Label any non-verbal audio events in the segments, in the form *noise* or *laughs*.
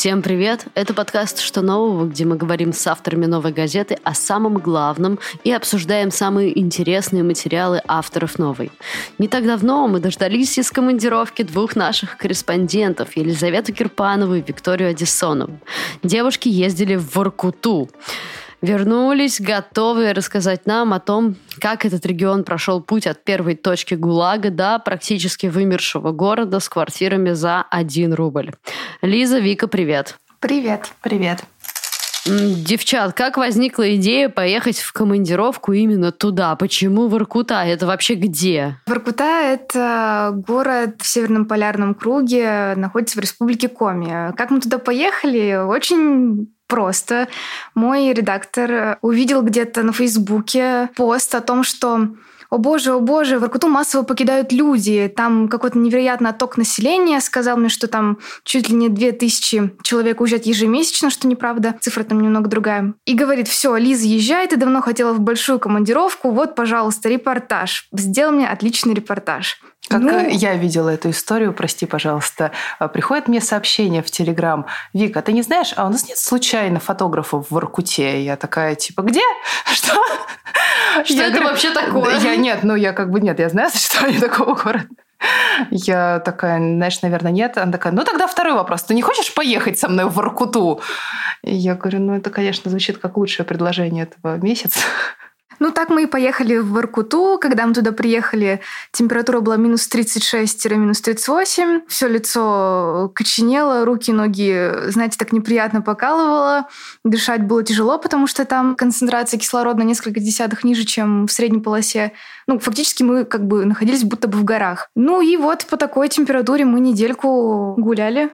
Всем привет! Это подкаст «Что нового?», где мы говорим с авторами «Новой газеты» о самом главном и обсуждаем самые интересные материалы авторов «Новой». Не так давно мы дождались из командировки двух наших корреспондентов Елизавету Кирпанову и Викторию Одессонову. Девушки ездили в Воркуту вернулись, готовые рассказать нам о том, как этот регион прошел путь от первой точки ГУЛАГа до практически вымершего города с квартирами за 1 рубль. Лиза, Вика, привет. Привет. Привет. Девчат, как возникла идея поехать в командировку именно туда? Почему Воркута? Это вообще где? Воркута — это город в Северном полярном круге, находится в республике Коми. Как мы туда поехали? Очень просто. Мой редактор увидел где-то на Фейсбуке пост о том, что о боже, о боже, в Иркуту массово покидают люди, там какой-то невероятный отток населения, сказал мне, что там чуть ли не 2000 человек уезжают ежемесячно, что неправда, цифра там немного другая. И говорит, все, Лиза, езжай, ты давно хотела в большую командировку, вот, пожалуйста, репортаж. Сделал мне отличный репортаж. Как ну... я видела эту историю, прости, пожалуйста, а, приходит мне сообщение в Телеграм. Вика, ты не знаешь, а у нас нет случайно фотографов в Воркуте? Я такая, типа, где? *laughs* Что? Что я это говорю, вообще такое? Я нет, ну я как бы нет, я знаю, *laughs* что они такого города. Я такая, знаешь, наверное, нет. Она такая, ну тогда второй вопрос. Ты не хочешь поехать со мной в Воркуту? И я говорю, ну это, конечно, звучит как лучшее предложение этого месяца. *laughs* Ну, так мы и поехали в Воркуту. Когда мы туда приехали, температура была минус 36-минус 38. Все лицо коченело, руки, ноги, знаете, так неприятно покалывало. Дышать было тяжело, потому что там концентрация кислорода несколько десятых ниже, чем в средней полосе. Ну, фактически мы как бы находились будто бы в горах. Ну и вот по такой температуре мы недельку гуляли.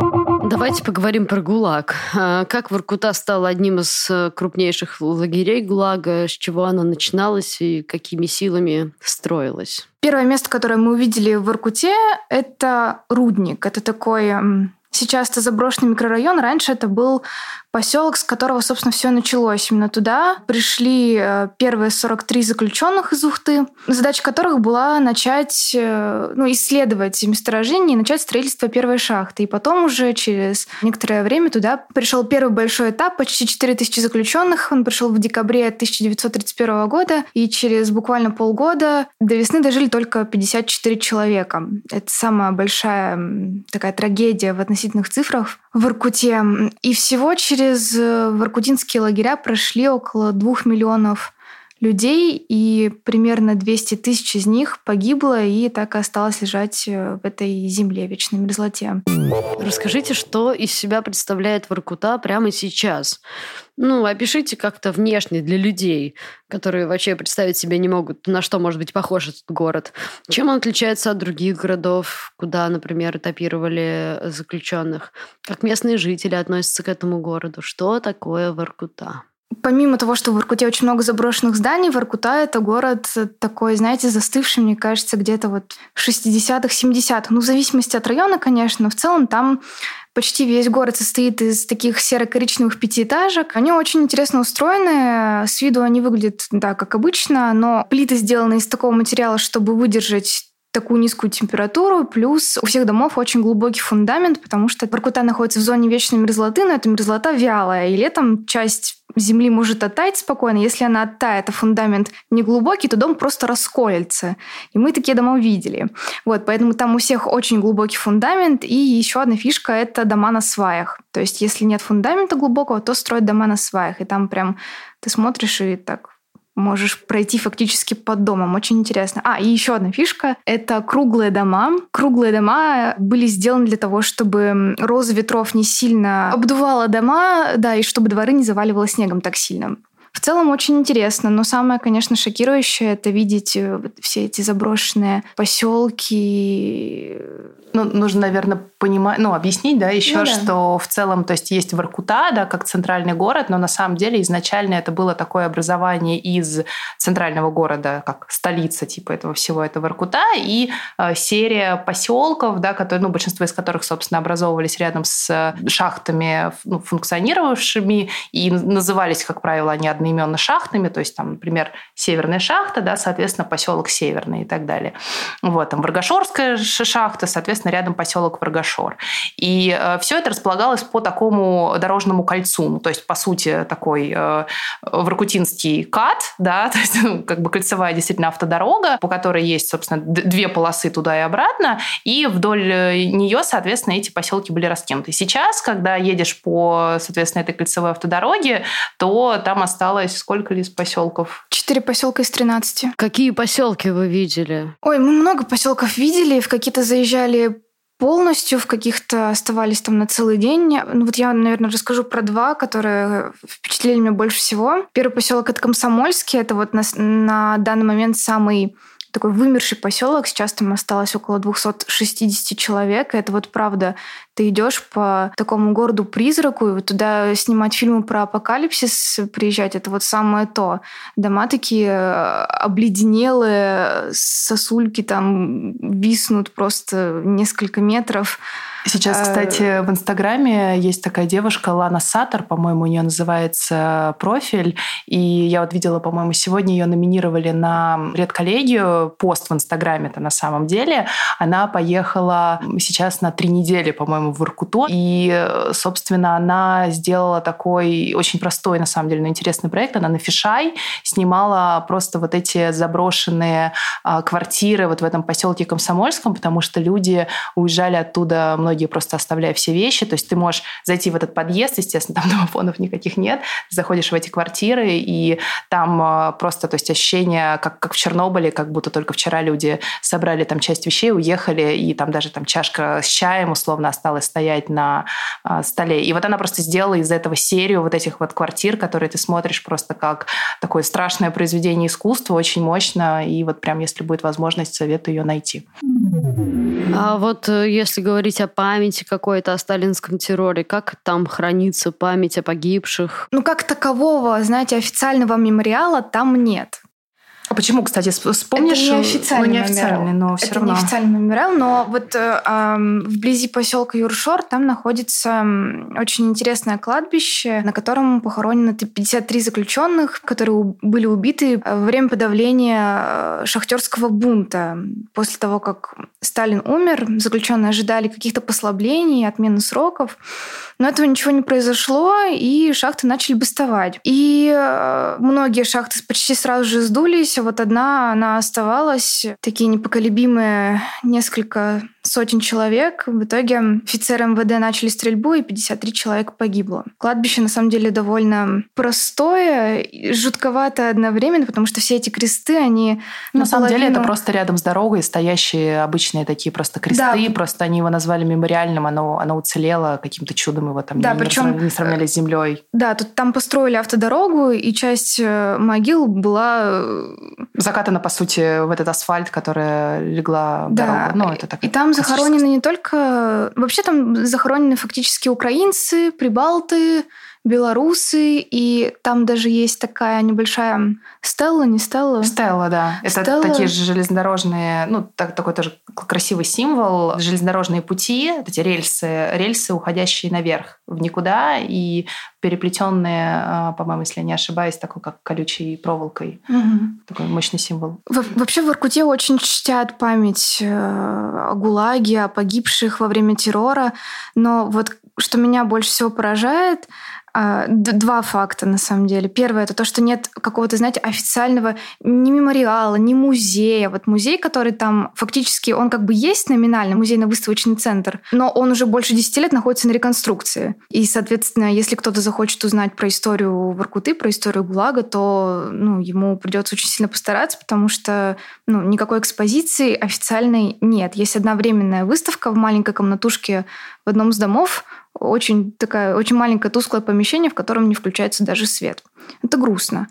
Давайте поговорим про ГУЛАГ. А, как Воркута стала одним из э, крупнейших лагерей ГУЛАГа? С чего она начиналась и какими силами строилась? Первое место, которое мы увидели в Воркуте, это рудник. Это такой Сейчас это заброшенный микрорайон. Раньше это был поселок, с которого, собственно, все началось. Именно туда пришли э, первые 43 заключенных из Ухты, задача которых была начать, э, ну, исследовать месторождение и начать строительство первой шахты. И потом уже через некоторое время туда пришел первый большой этап, почти 4000 заключенных. Он пришел в декабре 1931 года, и через буквально полгода до весны дожили только 54 человека. Это самая большая такая трагедия в относительных цифрах в Иркуте. И всего через э, воркутинские лагеря прошли около двух миллионов людей, и примерно 200 тысяч из них погибло и так и осталось лежать э, в этой земле, вечной мерзлоте. Расскажите, что из себя представляет Воркута прямо сейчас? Ну, опишите как-то внешне для людей, которые вообще представить себе не могут, на что может быть похож этот город. Чем он отличается от других городов, куда, например, этапировали заключенных? Как местные жители относятся к этому городу? Что такое Воркута? Помимо того, что в Иркуте очень много заброшенных зданий, Воркута — это город такой, знаете, застывший, мне кажется, где-то вот 60-х, 70-х. Ну, в зависимости от района, конечно, но в целом там почти весь город состоит из таких серо-коричневых пятиэтажек. Они очень интересно устроены. С виду они выглядят, да, как обычно, но плиты сделаны из такого материала, чтобы выдержать такую низкую температуру, плюс у всех домов очень глубокий фундамент, потому что Воркута находится в зоне вечной мерзлоты, но эта мерзлота вялая, и летом часть земли может оттаять спокойно. Если она оттает, а фундамент не глубокий, то дом просто расколется. И мы такие дома видели. Вот, поэтому там у всех очень глубокий фундамент. И еще одна фишка — это дома на сваях. То есть если нет фундамента глубокого, то строят дома на сваях. И там прям ты смотришь и так можешь пройти фактически под домом. Очень интересно. А, и еще одна фишка — это круглые дома. Круглые дома были сделаны для того, чтобы роза ветров не сильно обдувала дома, да, и чтобы дворы не заваливало снегом так сильно. В целом очень интересно, но самое, конечно, шокирующее это видеть э, все эти заброшенные поселки. Ну, нужно, наверное, понимать, ну, объяснить, да, еще, ну, да. что в целом, то есть есть Воркута, да, как центральный город, но на самом деле изначально это было такое образование из центрального города, как столица типа этого всего, это Воркута, и э, серия поселков, да, которые, ну, большинство из которых, собственно, образовывались рядом с шахтами, ну, функционировавшими, и назывались, как правило, они одни одноименно шахтами, то есть там, например, Северная шахта, да, соответственно, поселок Северный и так далее. Вот, там Варгашорская шахта, соответственно, рядом поселок Варгашор. И э, все это располагалось по такому дорожному кольцу. Ну, то есть, по сути, такой э, воркутинский кат, да, *laughs* то есть, ну, как бы кольцевая действительно автодорога, по которой есть, собственно, две полосы туда и обратно, и вдоль э, нее, соответственно, эти поселки были раскинуты. Сейчас, когда едешь по, соответственно, этой кольцевой автодороге, то там осталось сколько ли из поселков? Четыре поселка из 13. Какие поселки вы видели? Ой, мы много поселков видели, в какие-то заезжали полностью, в каких-то оставались там на целый день. Ну вот я, наверное, расскажу про два, которые впечатлили меня больше всего. Первый поселок это Комсомольский, это вот на, на данный момент самый такой вымерший поселок. Сейчас там осталось около 260 человек. И это вот правда. Ты идешь по такому городу-призраку, и вот туда снимать фильмы про апокалипсис, приезжать, это вот самое то. Дома такие э, обледенелые, сосульки там виснут просто несколько метров. Сейчас, э, кстати, в Инстаграме есть такая девушка, Лана Сатор, по-моему, у нее называется профиль. И я вот видела, по-моему, сегодня ее номинировали на редколлегию, пост в Инстаграме это на самом деле. Она поехала сейчас на три недели, по-моему, в Иркуту. И, собственно, она сделала такой очень простой, на самом деле, но интересный проект. Она на Фишай снимала просто вот эти заброшенные а, квартиры вот в этом поселке Комсомольском, потому что люди уезжали оттуда многие многие просто оставляя все вещи. То есть ты можешь зайти в этот подъезд, естественно, там *laughs* домофонов никаких нет, заходишь в эти квартиры, и там а, просто то есть ощущение, как, как в Чернобыле, как будто только вчера люди собрали там часть вещей, уехали, и там даже там чашка с чаем условно осталась стоять на э, столе. И вот она просто сделала из этого серию вот этих вот квартир, которые ты смотришь просто как такое страшное произведение искусства, очень мощно, и вот прям если будет возможность, советую ее найти. А вот э, если говорить о памяти какой-то о сталинском терроре, как там хранится память о погибших? Ну, как такового, знаете, официального мемориала там нет. А почему, кстати, вспомнишь? Это неофициальный, ну, неофициальный мемориал. но все это равно. неофициальный мемориал, но вот э, вблизи поселка Юршор там находится очень интересное кладбище, на котором похоронено 53 заключенных, которые были убиты во время подавления э, шахтерского бунта. После того, как Сталин умер, заключенные ожидали каких-то послаблений, отмены сроков. Но этого ничего не произошло, и шахты начали бастовать. И э, многие шахты почти сразу же сдулись, вот одна, она оставалась. Такие непоколебимые несколько сотен человек. В итоге офицеры МВД начали стрельбу, и 53 человека погибло. Кладбище, на самом деле, довольно простое, жутковато одновременно, потому что все эти кресты, они... На самом деле, это просто рядом с дорогой стоящие обычные такие просто кресты, да. просто они его назвали мемориальным, оно, оно уцелело каким-то чудом, его там да, не, причем, не сравняли с землей. Да, тут там построили автодорогу, и часть э, могил была... Э, Закатана, по сути, в этот асфальт, которая легла да. дорогу. Ну, это так и там захоронены не только... Вообще там захоронены фактически украинцы, прибалты, белорусы, и там даже есть такая небольшая стелла, не стелла? Стелла, да. Это стелла. такие же железнодорожные, ну, так, такой тоже красивый символ. Железнодорожные пути, эти рельсы, рельсы, уходящие наверх, в никуда, и переплетенные, а, по-моему, если я не ошибаюсь, такой как колючей проволокой. Угу. Такой мощный символ. Во вообще в Иркуте очень чтят память э, о ГУЛАГе, о погибших во время террора, но вот что меня больше всего поражает, два факта, на самом деле. Первое — это то, что нет какого-то, знаете, официального ни мемориала, ни музея. Вот музей, который там фактически, он как бы есть номинально, музейно-выставочный центр, но он уже больше 10 лет находится на реконструкции. И, соответственно, если кто-то захочет узнать про историю Воркуты, про историю ГУЛАГа, то ну, ему придется очень сильно постараться, потому что ну, никакой экспозиции официальной нет. Есть одна временная выставка в маленькой комнатушке в одном из домов, очень такая, очень маленькое тусклое помещение, в котором не включается даже свет. Это грустно,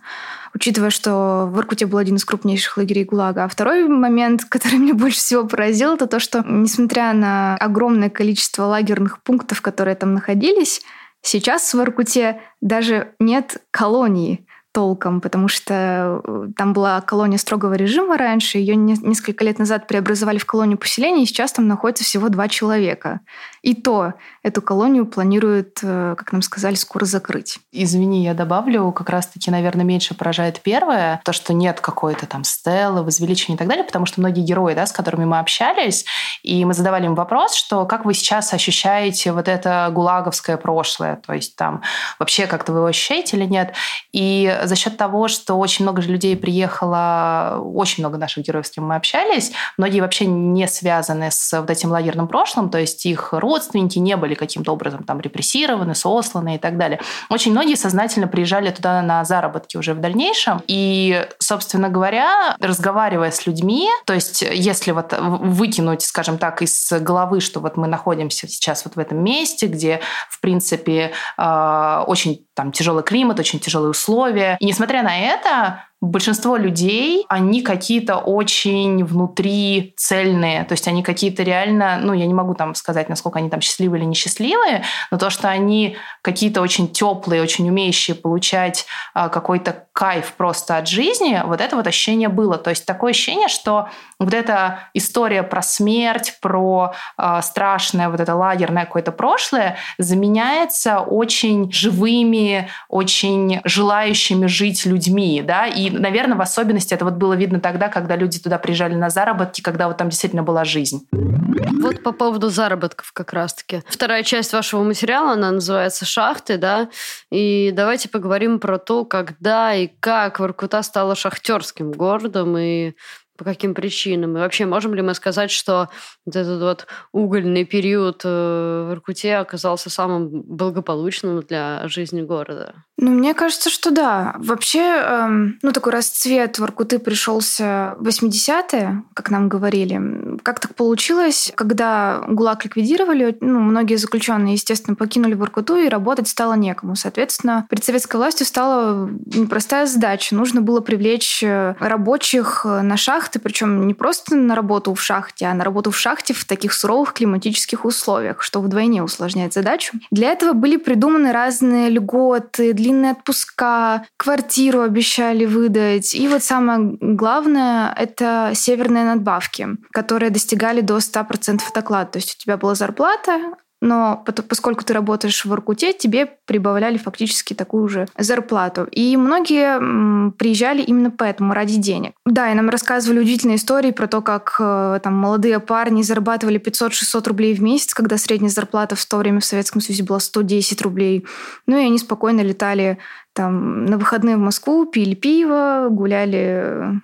учитывая, что в Иркуте был один из крупнейших лагерей ГУЛАГа. А второй момент, *laughs* который меня больше всего поразил, это то, что, несмотря на огромное количество лагерных пунктов, которые там находились, сейчас в Иркуте даже нет колонии толком, потому что э, там была колония строгого режима раньше, ее несколько лет назад преобразовали в колонию поселения, и сейчас там находится всего два человека. И то эту колонию планируют, э, как нам сказали, скоро закрыть. Извини, я добавлю, как раз-таки, наверное, меньше поражает первое, то, что нет какой-то там стелы, возвеличения и так далее, потому что многие герои, да, с которыми мы общались, и мы задавали им вопрос, что как вы сейчас ощущаете вот это гулаговское прошлое, то есть там вообще как-то вы его ощущаете или нет, и за счет того, что очень много людей приехало, очень много наших героев, с кем мы общались, многие вообще не связаны с вот этим лагерным прошлым, то есть их родственники не были каким-то образом там репрессированы, сосланы и так далее. Очень многие сознательно приезжали туда на заработки уже в дальнейшем. И, собственно говоря, разговаривая с людьми, то есть если вот выкинуть, скажем так, из головы, что вот мы находимся сейчас вот в этом месте, где, в принципе, а, очень там тяжелый климат, очень тяжелые условия. И несмотря на это, большинство людей, они какие-то очень внутри цельные, то есть они какие-то реально, ну, я не могу там сказать, насколько они там счастливые или несчастливые, но то, что они какие-то очень теплые, очень умеющие получать а, какой-то кайф просто от жизни, вот это вот ощущение было. То есть такое ощущение, что вот эта история про смерть, про э, страшное вот это лагерное какое-то прошлое заменяется очень живыми, очень желающими жить людьми, да, и, наверное, в особенности это вот было видно тогда, когда люди туда приезжали на заработки, когда вот там действительно была жизнь. Вот по поводу заработков как раз-таки. Вторая часть вашего материала, она называется «Шахты», да, и давайте поговорим про то, когда и как Воркута стала шахтерским городом, и по каким причинам? И вообще, можем ли мы сказать, что вот этот вот угольный период э, в Иркуте оказался самым благополучным для жизни города? Ну, мне кажется, что да. Вообще, эм, ну, такой расцвет Воркуты пришелся в 80-е, как нам говорили. Как так получилось, когда ГУЛАГ ликвидировали, ну, многие заключенные, естественно, покинули Воркуту, и работать стало некому. Соответственно, перед советской властью стала непростая задача. Нужно было привлечь э, рабочих на шахты, причем не просто на работу в шахте, а на работу в шахте в таких суровых климатических условиях, что вдвойне усложняет задачу. Для этого были придуманы разные льготы, длинные отпуска, квартиру обещали выдать. И вот самое главное — это северные надбавки, которые достигали до 100% от оклада. То есть у тебя была зарплата, но поскольку ты работаешь в Иркуте, тебе прибавляли фактически такую же зарплату. И многие приезжали именно поэтому, ради денег. Да, и нам рассказывали удивительные истории про то, как э, там молодые парни зарабатывали 500-600 рублей в месяц, когда средняя зарплата в то время в Советском Союзе была 110 рублей. Ну и они спокойно летали там на выходные в Москву, пили пиво, гуляли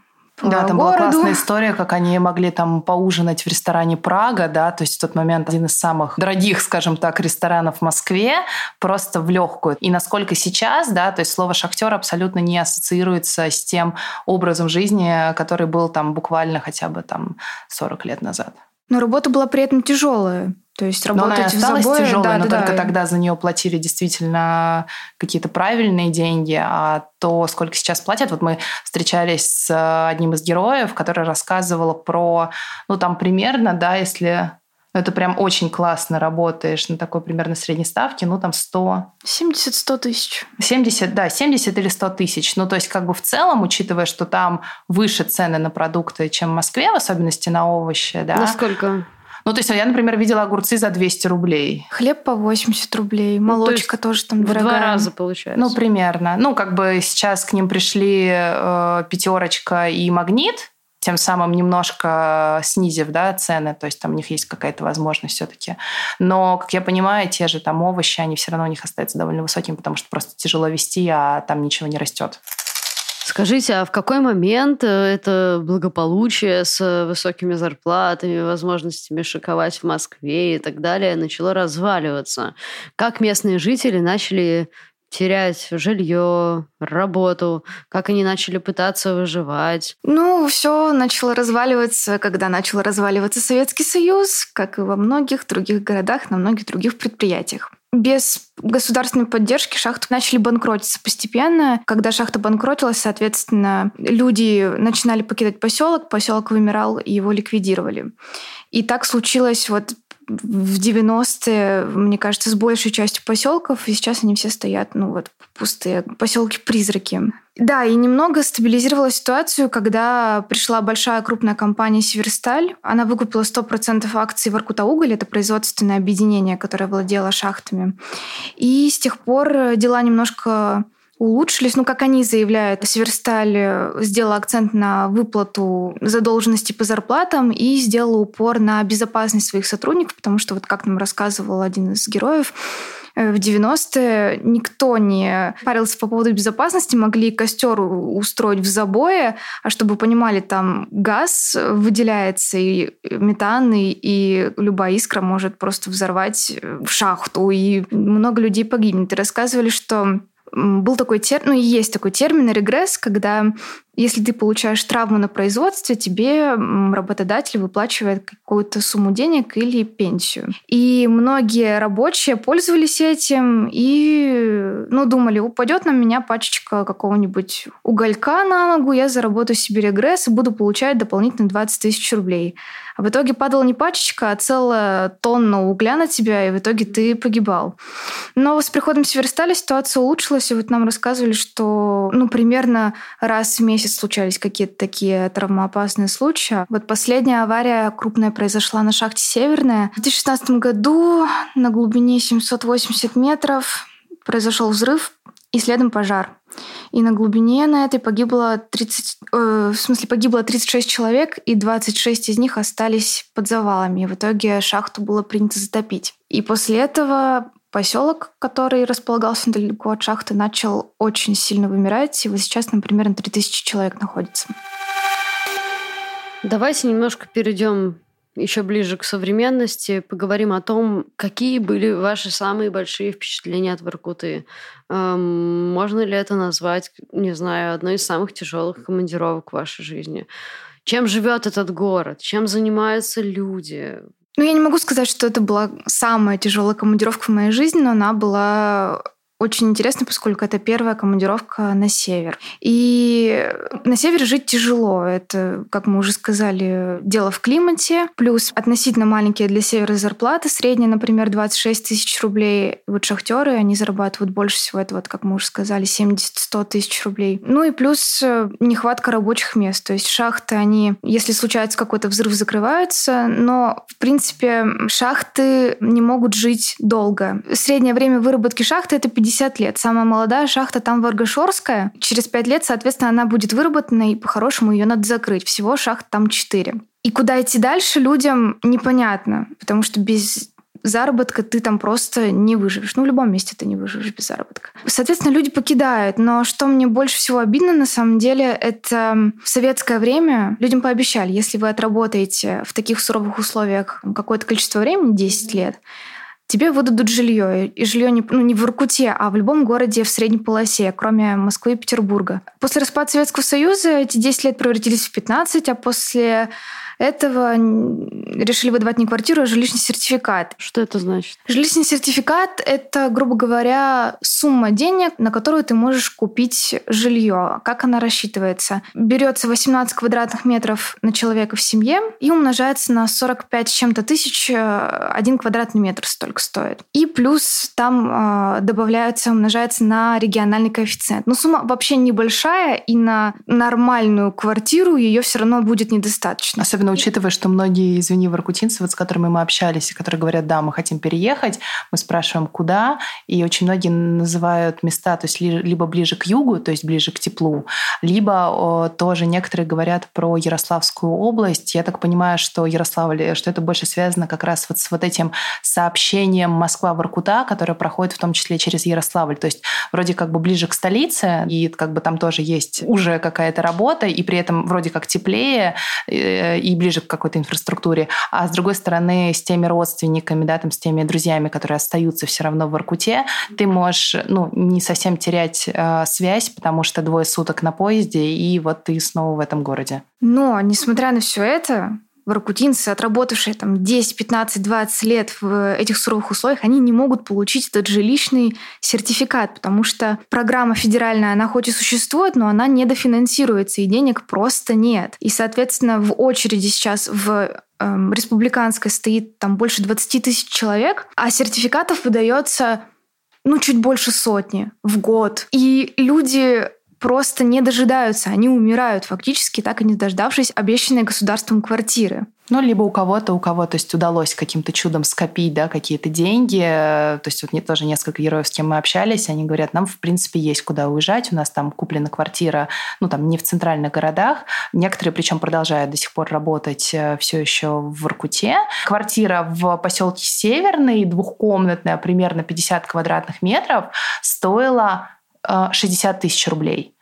да, там городу. была классная история, как они могли там поужинать в ресторане Прага, да, то есть в тот момент один из самых дорогих, скажем так, ресторанов в Москве, просто в легкую. И насколько сейчас, да, то есть слово шахтер абсолютно не ассоциируется с тем образом жизни, который был там буквально хотя бы там 40 лет назад. Но работа была при этом тяжелая. То есть работать но она в забое, тяжелой, да, но да, только да. тогда за нее платили действительно какие-то правильные деньги, а то, сколько сейчас платят, вот мы встречались с одним из героев, который рассказывал про, ну там примерно, да, если это прям очень классно работаешь на такой примерно средней ставке, ну там 100... 70-100 тысяч. 70, да, 70 или 100 тысяч. Ну то есть как бы в целом, учитывая, что там выше цены на продукты, чем в Москве, в особенности на овощи, да. Насколько? Ну, то есть я, например, видела огурцы за 200 рублей. Хлеб по 80 рублей, молочка ну, то тоже там дорогая. В два раза получается. Ну, примерно. Ну, как бы сейчас к ним пришли э, пятерочка и магнит, тем самым немножко снизив да, цены, то есть там у них есть какая-то возможность все-таки. Но, как я понимаю, те же там овощи, они все равно у них остаются довольно высокими, потому что просто тяжело вести, а там ничего не растет. Скажите, а в какой момент э, это благополучие с высокими зарплатами, возможностями шиковать в Москве и так далее начало разваливаться? Как местные жители начали терять жилье, работу, как они начали пытаться выживать? Ну, все начало разваливаться, когда начал разваливаться Советский Союз, как и во многих других городах, на многих других предприятиях без государственной поддержки шахты начали банкротиться постепенно. Когда шахта банкротилась, соответственно, люди начинали покидать поселок, поселок вымирал, и его ликвидировали. И так случилось вот в 90-е, мне кажется, с большей частью поселков, и сейчас они все стоят, ну вот, пустые поселки-призраки. Да, и немного стабилизировала ситуацию, когда пришла большая крупная компания «Северсталь». Она выкупила 100% акций Воркута-Уголь, это производственное объединение, которое владело шахтами. И с тех пор дела немножко улучшились. Ну, как они заявляют, Северсталь э, сделала акцент на выплату задолженности по зарплатам и сделала упор на безопасность своих сотрудников, потому что, вот как нам рассказывал один из героев, э, в 90-е никто не парился по поводу безопасности, могли костер устроить в забое, а чтобы понимали, там газ выделяется, и метан, и, и любая искра может просто взорвать э, в шахту, и много людей погибнет. И рассказывали, что был такой термин, ну и есть такой термин регресс, когда если ты получаешь травму на производстве, тебе работодатель выплачивает какую-то сумму денег или пенсию. И многие рабочие пользовались этим и ну, думали, упадет на меня пачечка какого-нибудь уголька на ногу, я заработаю себе регресс и буду получать дополнительно 20 тысяч рублей. А в итоге падала не пачечка, а целая тонна угля на тебя, и в итоге ты погибал. Но с приходом Северстали ситуация улучшилась, и вот нам рассказывали, что ну, примерно раз в месяц случались какие-то такие травмоопасные случаи. Вот последняя авария крупная произошла на шахте Северная. В 2016 году на глубине 780 метров произошел взрыв и следом пожар. И на глубине на этой погибло 30, э, в смысле погибло 36 человек, и 26 из них остались под завалами. И в итоге шахту было принято затопить. И после этого поселок, который располагался недалеко от шахты, начал очень сильно вымирать. И вот сейчас там примерно 3000 человек находится. Давайте немножко перейдем еще ближе к современности, поговорим о том, какие были ваши самые большие впечатления от Воркуты. Эм, можно ли это назвать, не знаю, одной из самых тяжелых командировок в вашей жизни? Чем живет этот город? Чем занимаются люди? Ну, я не могу сказать, что это была самая тяжелая командировка в моей жизни, но она была очень интересно, поскольку это первая командировка на север. И на севере жить тяжело. Это, как мы уже сказали, дело в климате. Плюс относительно маленькие для севера зарплаты. Средняя, например, 26 тысяч рублей. Вот шахтеры, они зарабатывают больше всего. Это вот, как мы уже сказали, 70-100 тысяч рублей. Ну и плюс э, нехватка рабочих мест. То есть шахты, они, если случается какой-то взрыв, закрываются. Но, в принципе, шахты не могут жить долго. Среднее время выработки шахты — это 50 50 лет. Самая молодая шахта там Варгашорская. Через 5 лет, соответственно, она будет выработана, и по-хорошему ее надо закрыть. Всего шахт там 4. И куда идти дальше людям непонятно, потому что без заработка ты там просто не выживешь. Ну, в любом месте ты не выживешь без заработка. Соответственно, люди покидают. Но что мне больше всего обидно, на самом деле, это в советское время людям пообещали, если вы отработаете в таких суровых условиях какое-то количество времени, 10 лет, тебе выдадут жилье. И жилье не, ну, не в Иркуте, а в любом городе в средней полосе, кроме Москвы и Петербурга. После распада Советского Союза эти 10 лет превратились в 15, а после этого решили выдавать не квартиру, а жилищный сертификат. Что это значит? Жилищный сертификат — это, грубо говоря, сумма денег, на которую ты можешь купить жилье. Как она рассчитывается? Берется 18 квадратных метров на человека в семье и умножается на 45 с чем-то тысяч, э, один квадратный метр столько стоит. И плюс там э, добавляется, умножается на региональный коэффициент. Но сумма вообще небольшая, и на нормальную квартиру ее все равно будет недостаточно. Особенно учитывая, что многие, извини, воркутинцы, вот с которыми мы общались, и которые говорят, да, мы хотим переехать, мы спрашиваем, куда, и очень многие называют места, то есть либо ближе к югу, то есть ближе к теплу, либо о, тоже некоторые говорят про Ярославскую область. Я так понимаю, что Ярославль, что это больше связано как раз вот с вот этим сообщением Москва-Воркута, которое проходит в том числе через Ярославль. То есть вроде как бы ближе к столице, и как бы там тоже есть уже какая-то работа, и при этом вроде как теплее, э, и ближе к какой-то инфраструктуре, а с другой стороны с теми родственниками, да, там, с теми друзьями, которые остаются все равно в Иркуте, ты можешь ну, не совсем терять э, связь, потому что двое суток на поезде, и вот ты снова в этом городе. Но, несмотря на все это, воркутинцы, отработавшие там 10, 15, 20 лет в этих суровых условиях, они не могут получить этот жилищный сертификат, потому что программа федеральная, она хоть и существует, но она недофинансируется, и денег просто нет. И, соответственно, в очереди сейчас в эм, республиканской стоит там больше 20 тысяч человек, а сертификатов выдается ну, чуть больше сотни в год. И люди просто не дожидаются, они умирают фактически, так и не дождавшись обещанной государством квартиры. Ну, либо у кого-то, у кого, то есть удалось каким-то чудом скопить, да, какие-то деньги. То есть вот тоже несколько героев, с кем мы общались, они говорят, нам, в принципе, есть куда уезжать, у нас там куплена квартира, ну, там, не в центральных городах. Некоторые, причем, продолжают до сих пор работать э, все еще в Иркуте. Квартира в поселке Северный, двухкомнатная, примерно 50 квадратных метров, стоила 60 э, тысяч рублей.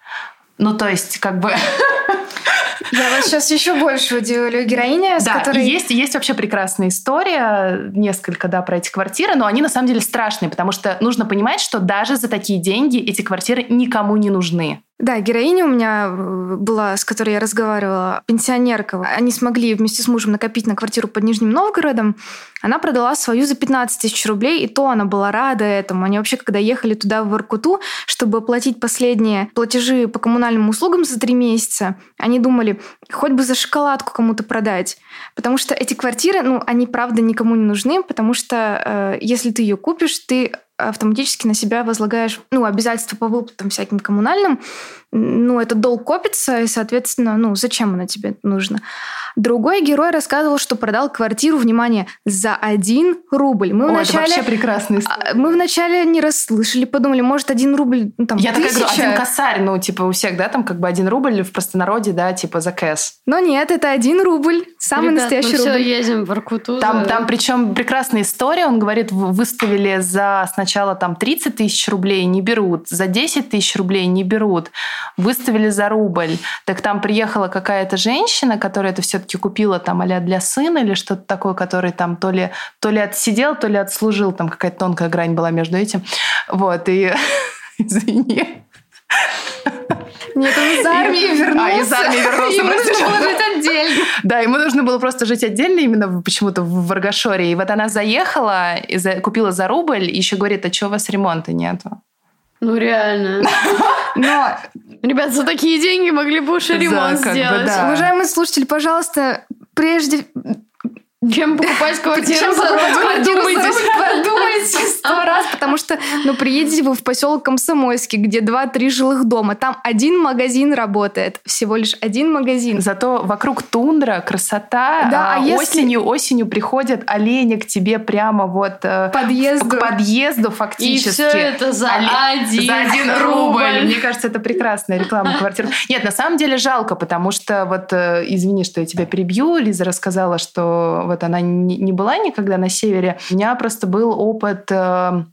Ну, то есть, как бы... *laughs* Я вас сейчас еще больше удивлю. Героиня, с да, которой... есть, есть вообще прекрасная история, несколько, да, про эти квартиры, но они на самом деле страшные, потому что нужно понимать, что даже за такие деньги эти квартиры никому не нужны. Да, героиня у меня э, была, с которой я разговаривала, пенсионерка. Они смогли вместе с мужем накопить на квартиру под Нижним Новгородом. Она продала свою за 15 тысяч рублей, и то она была рада этому. Они вообще, когда ехали туда, в Воркуту, чтобы оплатить последние платежи по коммунальным услугам за три месяца, они думали, хоть бы за шоколадку кому-то продать. Потому что эти квартиры, ну, они правда никому не нужны, потому что э, если ты ее купишь, ты автоматически на себя возлагаешь ну, обязательства по выплатам всяким коммунальным, ну, этот долг копится, и, соответственно, ну, зачем оно тебе нужно? Другой герой рассказывал, что продал квартиру, внимание, за один рубль. Мы О, вначале, это вообще прекрасный а, Мы вначале не расслышали, подумали, может, один рубль, ну, там, Я тысяча. такая говорю, один косарь, ну, типа, у всех, да, там, как бы один рубль в простонародье, да, типа, за кэс. Но нет, это один рубль, самый Ребят, настоящий мы рубль. все едем в Аркуту. Там, там, причем прекрасная история, он говорит, выставили за сначала там 30 тысяч рублей, не берут, за 10 тысяч рублей не берут, выставили за рубль. Так там приехала какая-то женщина, которая это все-таки купила там а для сына или что-то такое, который там то ли, то ли отсидел, то ли отслужил, там какая-то тонкая грань была между этим. Вот, и *laughs* извини. Нет, он из армии вернулся. А, из армии вернулся. Ему нужно было жить отдельно. Да, ему нужно было просто жить отдельно именно почему-то в Варгашоре. И вот она заехала, и за, купила за рубль, и еще говорит, а что у вас ремонта нету? Ну, реально. *laughs* Но, ребят, за такие деньги могли бы уж ремонт да, сделать. Бы, да. Уважаемые слушатели, пожалуйста, прежде чем покупать квартиру за рубль? Подумайте. Подумайте *laughs* сто раз, потому что, ну, приедете вы в поселок Комсомольский, где два-три жилых дома. Там один магазин работает. Всего лишь один магазин. Зато вокруг тундра, красота. Да, а, а если... осенью, осенью приходят олени к тебе прямо вот э, подъезду. к подъезду фактически. И все это за, Оле... один, за один рубль. рубль. Мне кажется, это прекрасная реклама квартир. Нет, на самом деле жалко, потому что вот, э, извини, что я тебя перебью, Лиза рассказала, что вот она не была никогда на севере. У меня просто был опыт э,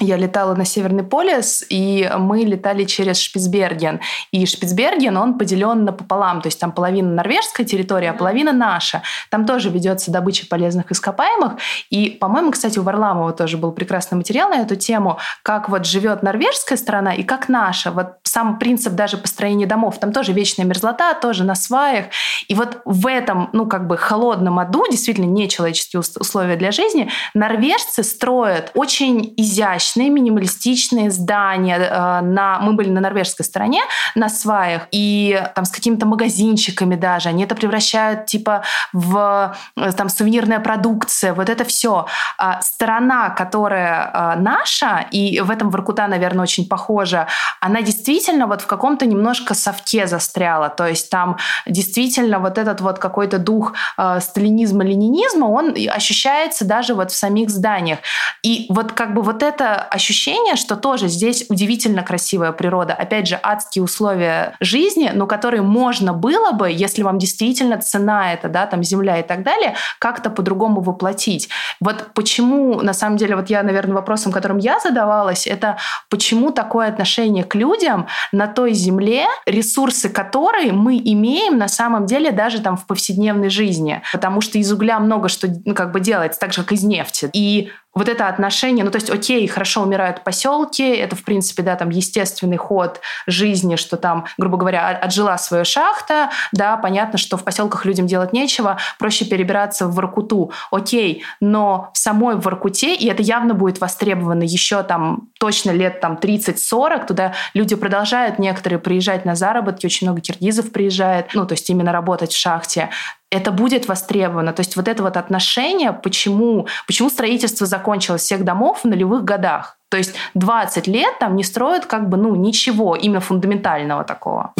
я летала на Северный полюс, и мы летали через Шпицберген. И Шпицберген, он поделен напополам, то есть там половина норвежская территория, а половина наша. Там тоже ведется добыча полезных ископаемых. И, по-моему, кстати, у Варламова тоже был прекрасный материал на эту тему, как вот живет норвежская страна и как наша. Вот сам принцип даже построения домов, там тоже вечная мерзлота, тоже на сваях. И вот в этом, ну, как бы холодном аду, действительно нечеловеческие условия для жизни, норвежцы строят очень изящно изящные минималистичные здания. Э, на, мы были на норвежской стороне, на сваях, и там с какими-то магазинчиками даже. Они это превращают типа в э, там сувенирная продукция, вот это все. А сторона, которая э, наша, и в этом Воркута, наверное, очень похожа, она действительно вот в каком-то немножко совке застряла. То есть там действительно вот этот вот какой-то дух сталинизма, ленинизма, он ощущается даже вот в самих зданиях. И вот как бы вот это ощущение, что тоже здесь удивительно красивая природа. Опять же, адские условия жизни, но которые можно было бы, если вам действительно цена это, да, там земля и так далее, как-то по-другому воплотить. Вот почему, на самом деле, вот я, наверное, вопросом, которым я задавалась, это почему такое отношение к людям на той земле, ресурсы которой мы имеем на самом деле даже там в повседневной жизни. Потому что из угля много что ну, как бы делается, так же, как из нефти. И вот это отношение, ну то есть, окей, хорошо умирают поселки, это в принципе, да, там естественный ход жизни, что там, грубо говоря, отжила свою шахта, да, понятно, что в поселках людям делать нечего, проще перебираться в Воркуту, окей, но в самой Воркуте, и это явно будет востребовано еще там точно лет там 30-40, туда люди продолжают некоторые приезжать на заработки, очень много киргизов приезжает, ну то есть именно работать в шахте, это будет востребовано. То есть вот это вот отношение, почему, почему строительство закончилось всех домов в нулевых годах. То есть 20 лет там не строят как бы, ну, ничего именно фундаментального такого.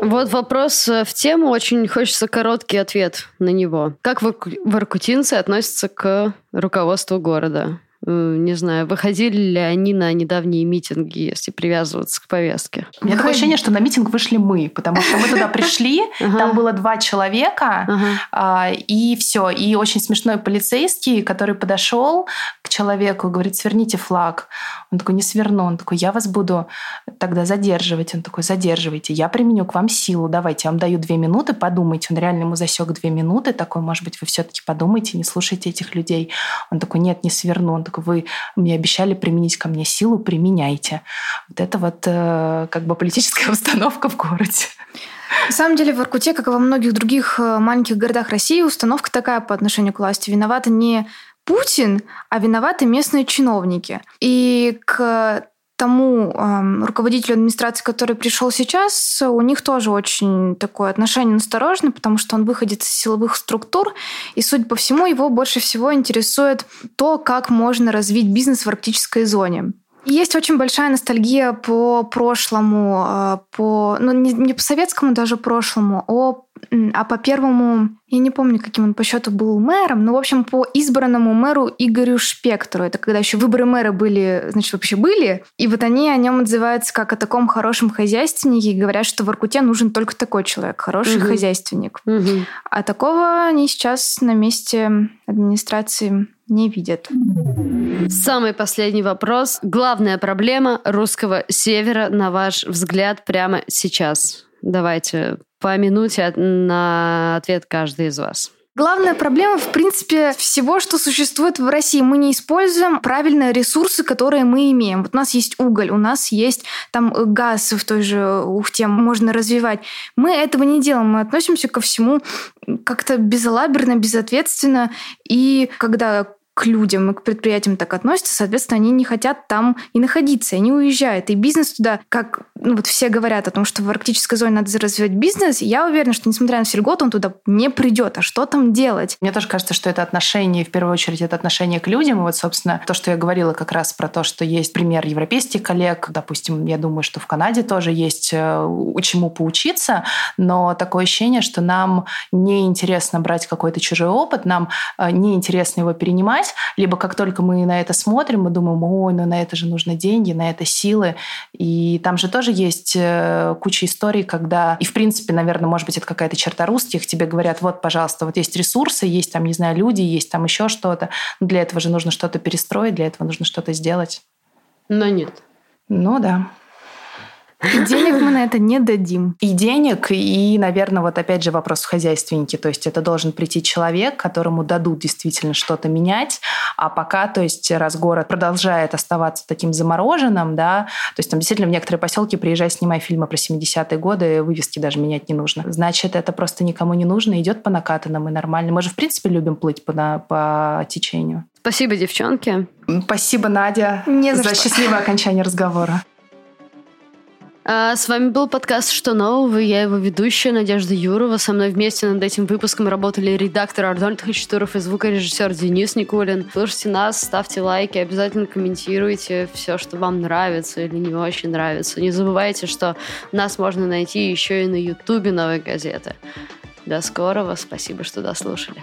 Вот вопрос э, в тему, очень хочется короткий ответ на него. Как воркутинцы относятся к руководству города? Не знаю, выходили ли они на недавние митинги, если привязываться к повестке? У меня такое ощущение, что на митинг вышли мы, потому что мы туда пришли, там было два человека, а, и все. И очень смешной полицейский, который подошел человеку, говорит, сверните флаг. Он такой, не сверну. Он такой, я вас буду тогда задерживать. Он такой, задерживайте. Я применю к вам силу. Давайте, я вам даю две минуты, подумайте. Он реально ему засек две минуты. Такой, может быть, вы все-таки подумайте, не слушайте этих людей. Он такой, нет, не сверну. Он такой, вы мне обещали применить ко мне силу, применяйте. Вот это вот э, как бы политическая *laughs* обстановка в городе. На самом деле в Иркуте, как и во многих других э, маленьких городах России, установка такая по отношению к власти. Виновата не Путин, а виноваты местные чиновники. И к тому э, руководителю администрации, который пришел сейчас, у них тоже очень такое отношение настороженное, потому что он выходит из силовых структур, и, судя по всему, его больше всего интересует то, как можно развить бизнес в арктической зоне. Есть очень большая ностальгия по прошлому, э, по, ну, не, не по советскому даже прошлому, а, а по первому, я не помню, каким он по счету был мэром, но, в общем, по избранному мэру Игорю Шпектору. Это когда еще выборы мэра были, значит, вообще были. И вот они о нем отзываются как о таком хорошем хозяйственнике и говорят, что в Иркуте нужен только такой человек, хороший угу. хозяйственник. Угу. А такого они сейчас на месте администрации не видят. Самый последний вопрос. Главная проблема русского севера, на ваш взгляд, прямо сейчас? Давайте по минуте на ответ каждый из вас. Главная проблема, в принципе, всего, что существует в России. Мы не используем правильно ресурсы, которые мы имеем. Вот у нас есть уголь, у нас есть там газ в той же Ухте, можно развивать. Мы этого не делаем. Мы относимся ко всему как-то безалаберно, безответственно. И когда людям и к предприятиям так относятся, соответственно, они не хотят там и находиться, они уезжают. И бизнес туда, как ну, вот все говорят о том, что в арктической зоне надо развивать бизнес, я уверена, что несмотря на все льготы, он туда не придет. А что там делать? Мне тоже кажется, что это отношение, в первую очередь, это отношение к людям. И вот, собственно, то, что я говорила как раз про то, что есть пример европейских коллег, допустим, я думаю, что в Канаде тоже есть э, чему поучиться, но такое ощущение, что нам неинтересно брать какой-то чужой опыт, нам э, неинтересно его перенимать, понимать, либо как только мы на это смотрим, мы думаем, ой, ну на это же нужны деньги, на это силы. И там же тоже есть э, куча историй, когда, и в принципе, наверное, может быть, это какая-то черта русских, тебе говорят, вот, пожалуйста, вот есть ресурсы, есть там, не знаю, люди, есть там еще что-то. Но для этого же нужно что-то перестроить, для этого нужно что-то сделать. Но нет. Ну да. И денег мы на это не дадим. И денег, и, наверное, вот опять же вопрос в хозяйственнике. То есть это должен прийти человек, которому дадут действительно что-то менять, а пока, то есть раз город продолжает оставаться таким замороженным, да, то есть там действительно в некоторые поселки приезжай, снимай фильмы про 70-е годы, вывески даже менять не нужно. Значит, это просто никому не нужно, идет по накатанным и нормально. Мы же, в принципе, любим плыть по, на, по течению. Спасибо, девчонки. Спасибо, Надя, не за, за счастливое окончание разговора. А с вами был подкаст «Что нового?» Я его ведущая Надежда Юрова. Со мной вместе над этим выпуском работали редактор Арнольд Хачатуров и звукорежиссер Денис Никулин. Слушайте нас, ставьте лайки, обязательно комментируйте все, что вам нравится или не очень нравится. Не забывайте, что нас можно найти еще и на ютубе «Новой газеты». До скорого. Спасибо, что дослушали.